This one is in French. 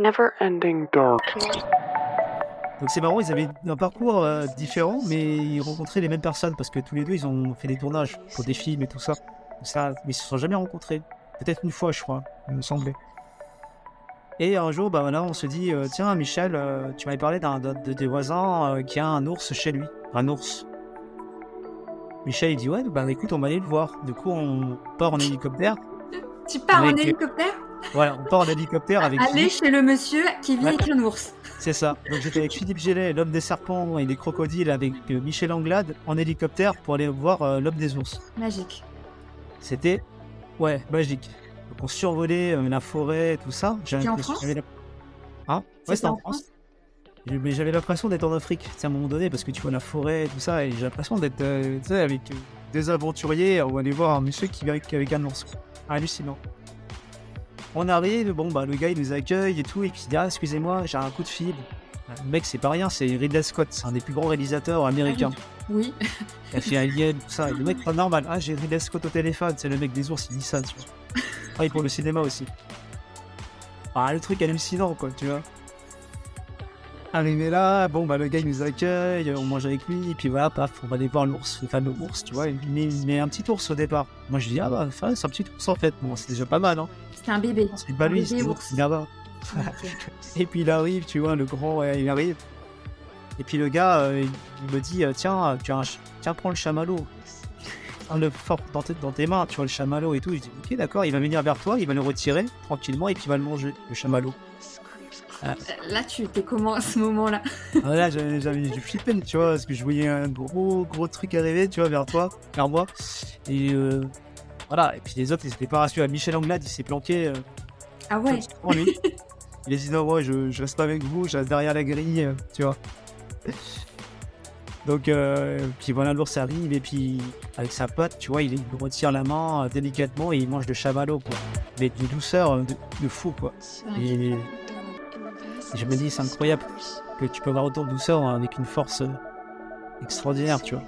never ending darkness. Donc c'est marrant, ils avaient un parcours euh, différent, mais ils rencontraient les mêmes personnes parce que tous les deux, ils ont fait des tournages pour des films et tout ça. ça mais ils se sont jamais rencontrés. Peut-être une fois, je crois, il me semblait. Et un jour, bah voilà, on se dit, euh, tiens, Michel, euh, tu m'avais parlé d'un de, de tes voisins euh, qui a un ours chez lui, un ours. Michel, il dit, ouais, bah écoute, on va aller le voir. Du coup, on part en hélicoptère. Tu pars en hélicoptère? Voilà, on part en hélicoptère avec Aller Philippe. chez le monsieur qui vit Ouais. avec un ours. C'est ça. Donc j'étais avec Philippe Gélet, l'homme des serpents et des crocodiles, avec euh, Michel Anglade en hélicoptère pour aller voir euh, l'homme des ours. Magique. C'était, ouais, magique. Donc on survolait euh, la forêt, tout ça. J'avais en France la- Hein? Ouais, c'était en France. Mais j'avais l'impression d'être en Afrique, à un moment donné, parce que tu vois la forêt, tout ça, et j'ai l'impression d'être, euh, avec des aventuriers, on va aller voir un monsieur qui vient avec, avec un ours. Hallucinant. On arrive, bon, bah, le gars, il nous accueille et tout, et puis il dit, ah, excusez-moi, j'ai un coup de fil. Le mec, c'est pas rien, c'est Ridley Scott, c'est un des plus grands réalisateurs américains. Oui. Il a fait Alien, tout ça. Et le mec, pas normal. Ah, j'ai Ridley Scott au téléphone. C'est le mec des ours, il dit ça, tu vois. Ah, et pour le cinéma aussi. Ah, le truc hallucinant, quoi, tu vois. Arrivé là, bon, bah, le gars, il nous accueille, on mange avec lui, et puis voilà, paf, on va aller voir l'ours, le fameux ours, tu vois. Il met, il met un petit ours au départ. Moi, je dis, ah, bah, enfin, c'est un petit ours, en fait. Bon, c'est déjà pas mal, hein. C'était un bébé. C'est pas Un lui, c'est ours. l'ours, là-bas. Ok. Et puis il arrive, tu vois, le grand, il arrive. Et puis le gars, euh, il me dit, euh, tiens, tu as un ch- tiens, prends le chamallow. Le fort dans tes, dans tes mains, tu vois, le chamallow et tout. Je dis, ok, d'accord, il va venir vers toi, il va le retirer tranquillement et puis il va le manger, le chamallow. Là, tu étais comment à ce moment-là? Ah, là, j'avais, j'avais j'ai flippé, tu vois, parce que je voyais un gros, gros truc arriver, tu vois, vers toi, vers moi. Et euh, voilà, et puis les autres, ils étaient pas rassurés. Michel Anglade, il s'est planqué. euh, Ah ouais. en lui. Il a dit non, moi je, je reste pas avec vous, je reste derrière la grille, euh, tu vois. Donc, euh, puis voilà, l'ours arrive et puis avec sa patte, tu vois, il, il retire la main euh, délicatement et il mange le chamallow, quoi. Mais de douceur euh, de, de fou, quoi. Et je me dis, c'est incroyable que tu peux avoir autant de douceur avec une force euh, extraordinaire, tu vois.